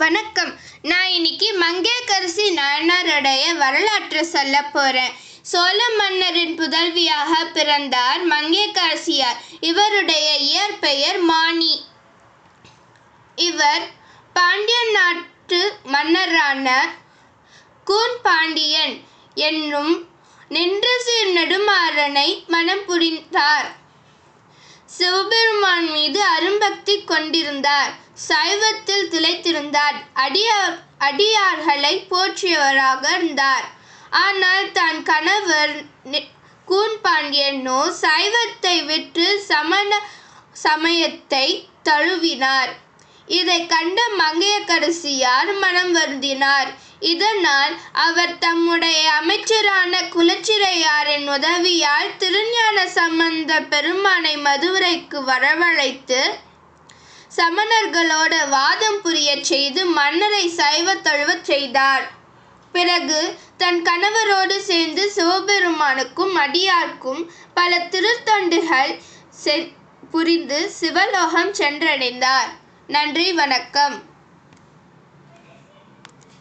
வணக்கம். நான் இன்னைக்கு மங்கையக்கரசி நாயனாருடைய வரலாற்றை சொல்ல போறேன். சோழ மன்னரின் புதல்வியாக பிறந்தார் மங்கையக்கரசியார் இவருடைய இயற்பெயர் மாணி இவர் பாண்டியன் நாட்டு மன்னரான கூன் பாண்டியன் என்னும் நின்று சீர் நெடுமாறனை மனம் புரிந்தார். சிவபெருமான் மீது கொண்டிருந்தார். சைவத்தில் திளைத்திருந்தார். அடியார் அடியார்களை போற்றியவராக இருந்தார். ஆனால் தன் கணவர் நி- சைவத்தை விற்று சமண சமயத்தை தழுவினார். இதை கண்ட மங்கையக்கரசியார் மனம் வருந்தினார். இதனால் அவர் தம்முடைய அமைச்சரான குலச்சிறையாரின் உதவியால் திருஞான சம்பந்த பெருமானை மதுரைக்கு வரவழைத்து சமணர்களோடு வாதம் புரியச் செய்து மன்னரை சைவ தழுவச் செய்தார். பிறகு தன் கணவரோடு சேர்ந்து சிவபெருமானுக்கும் அடியார்க்கும் பல திருத்தொண்டுகள் செ- புரிந்து சிவலோகம் சென்றடைந்தார். நன்றி வணக்கம்.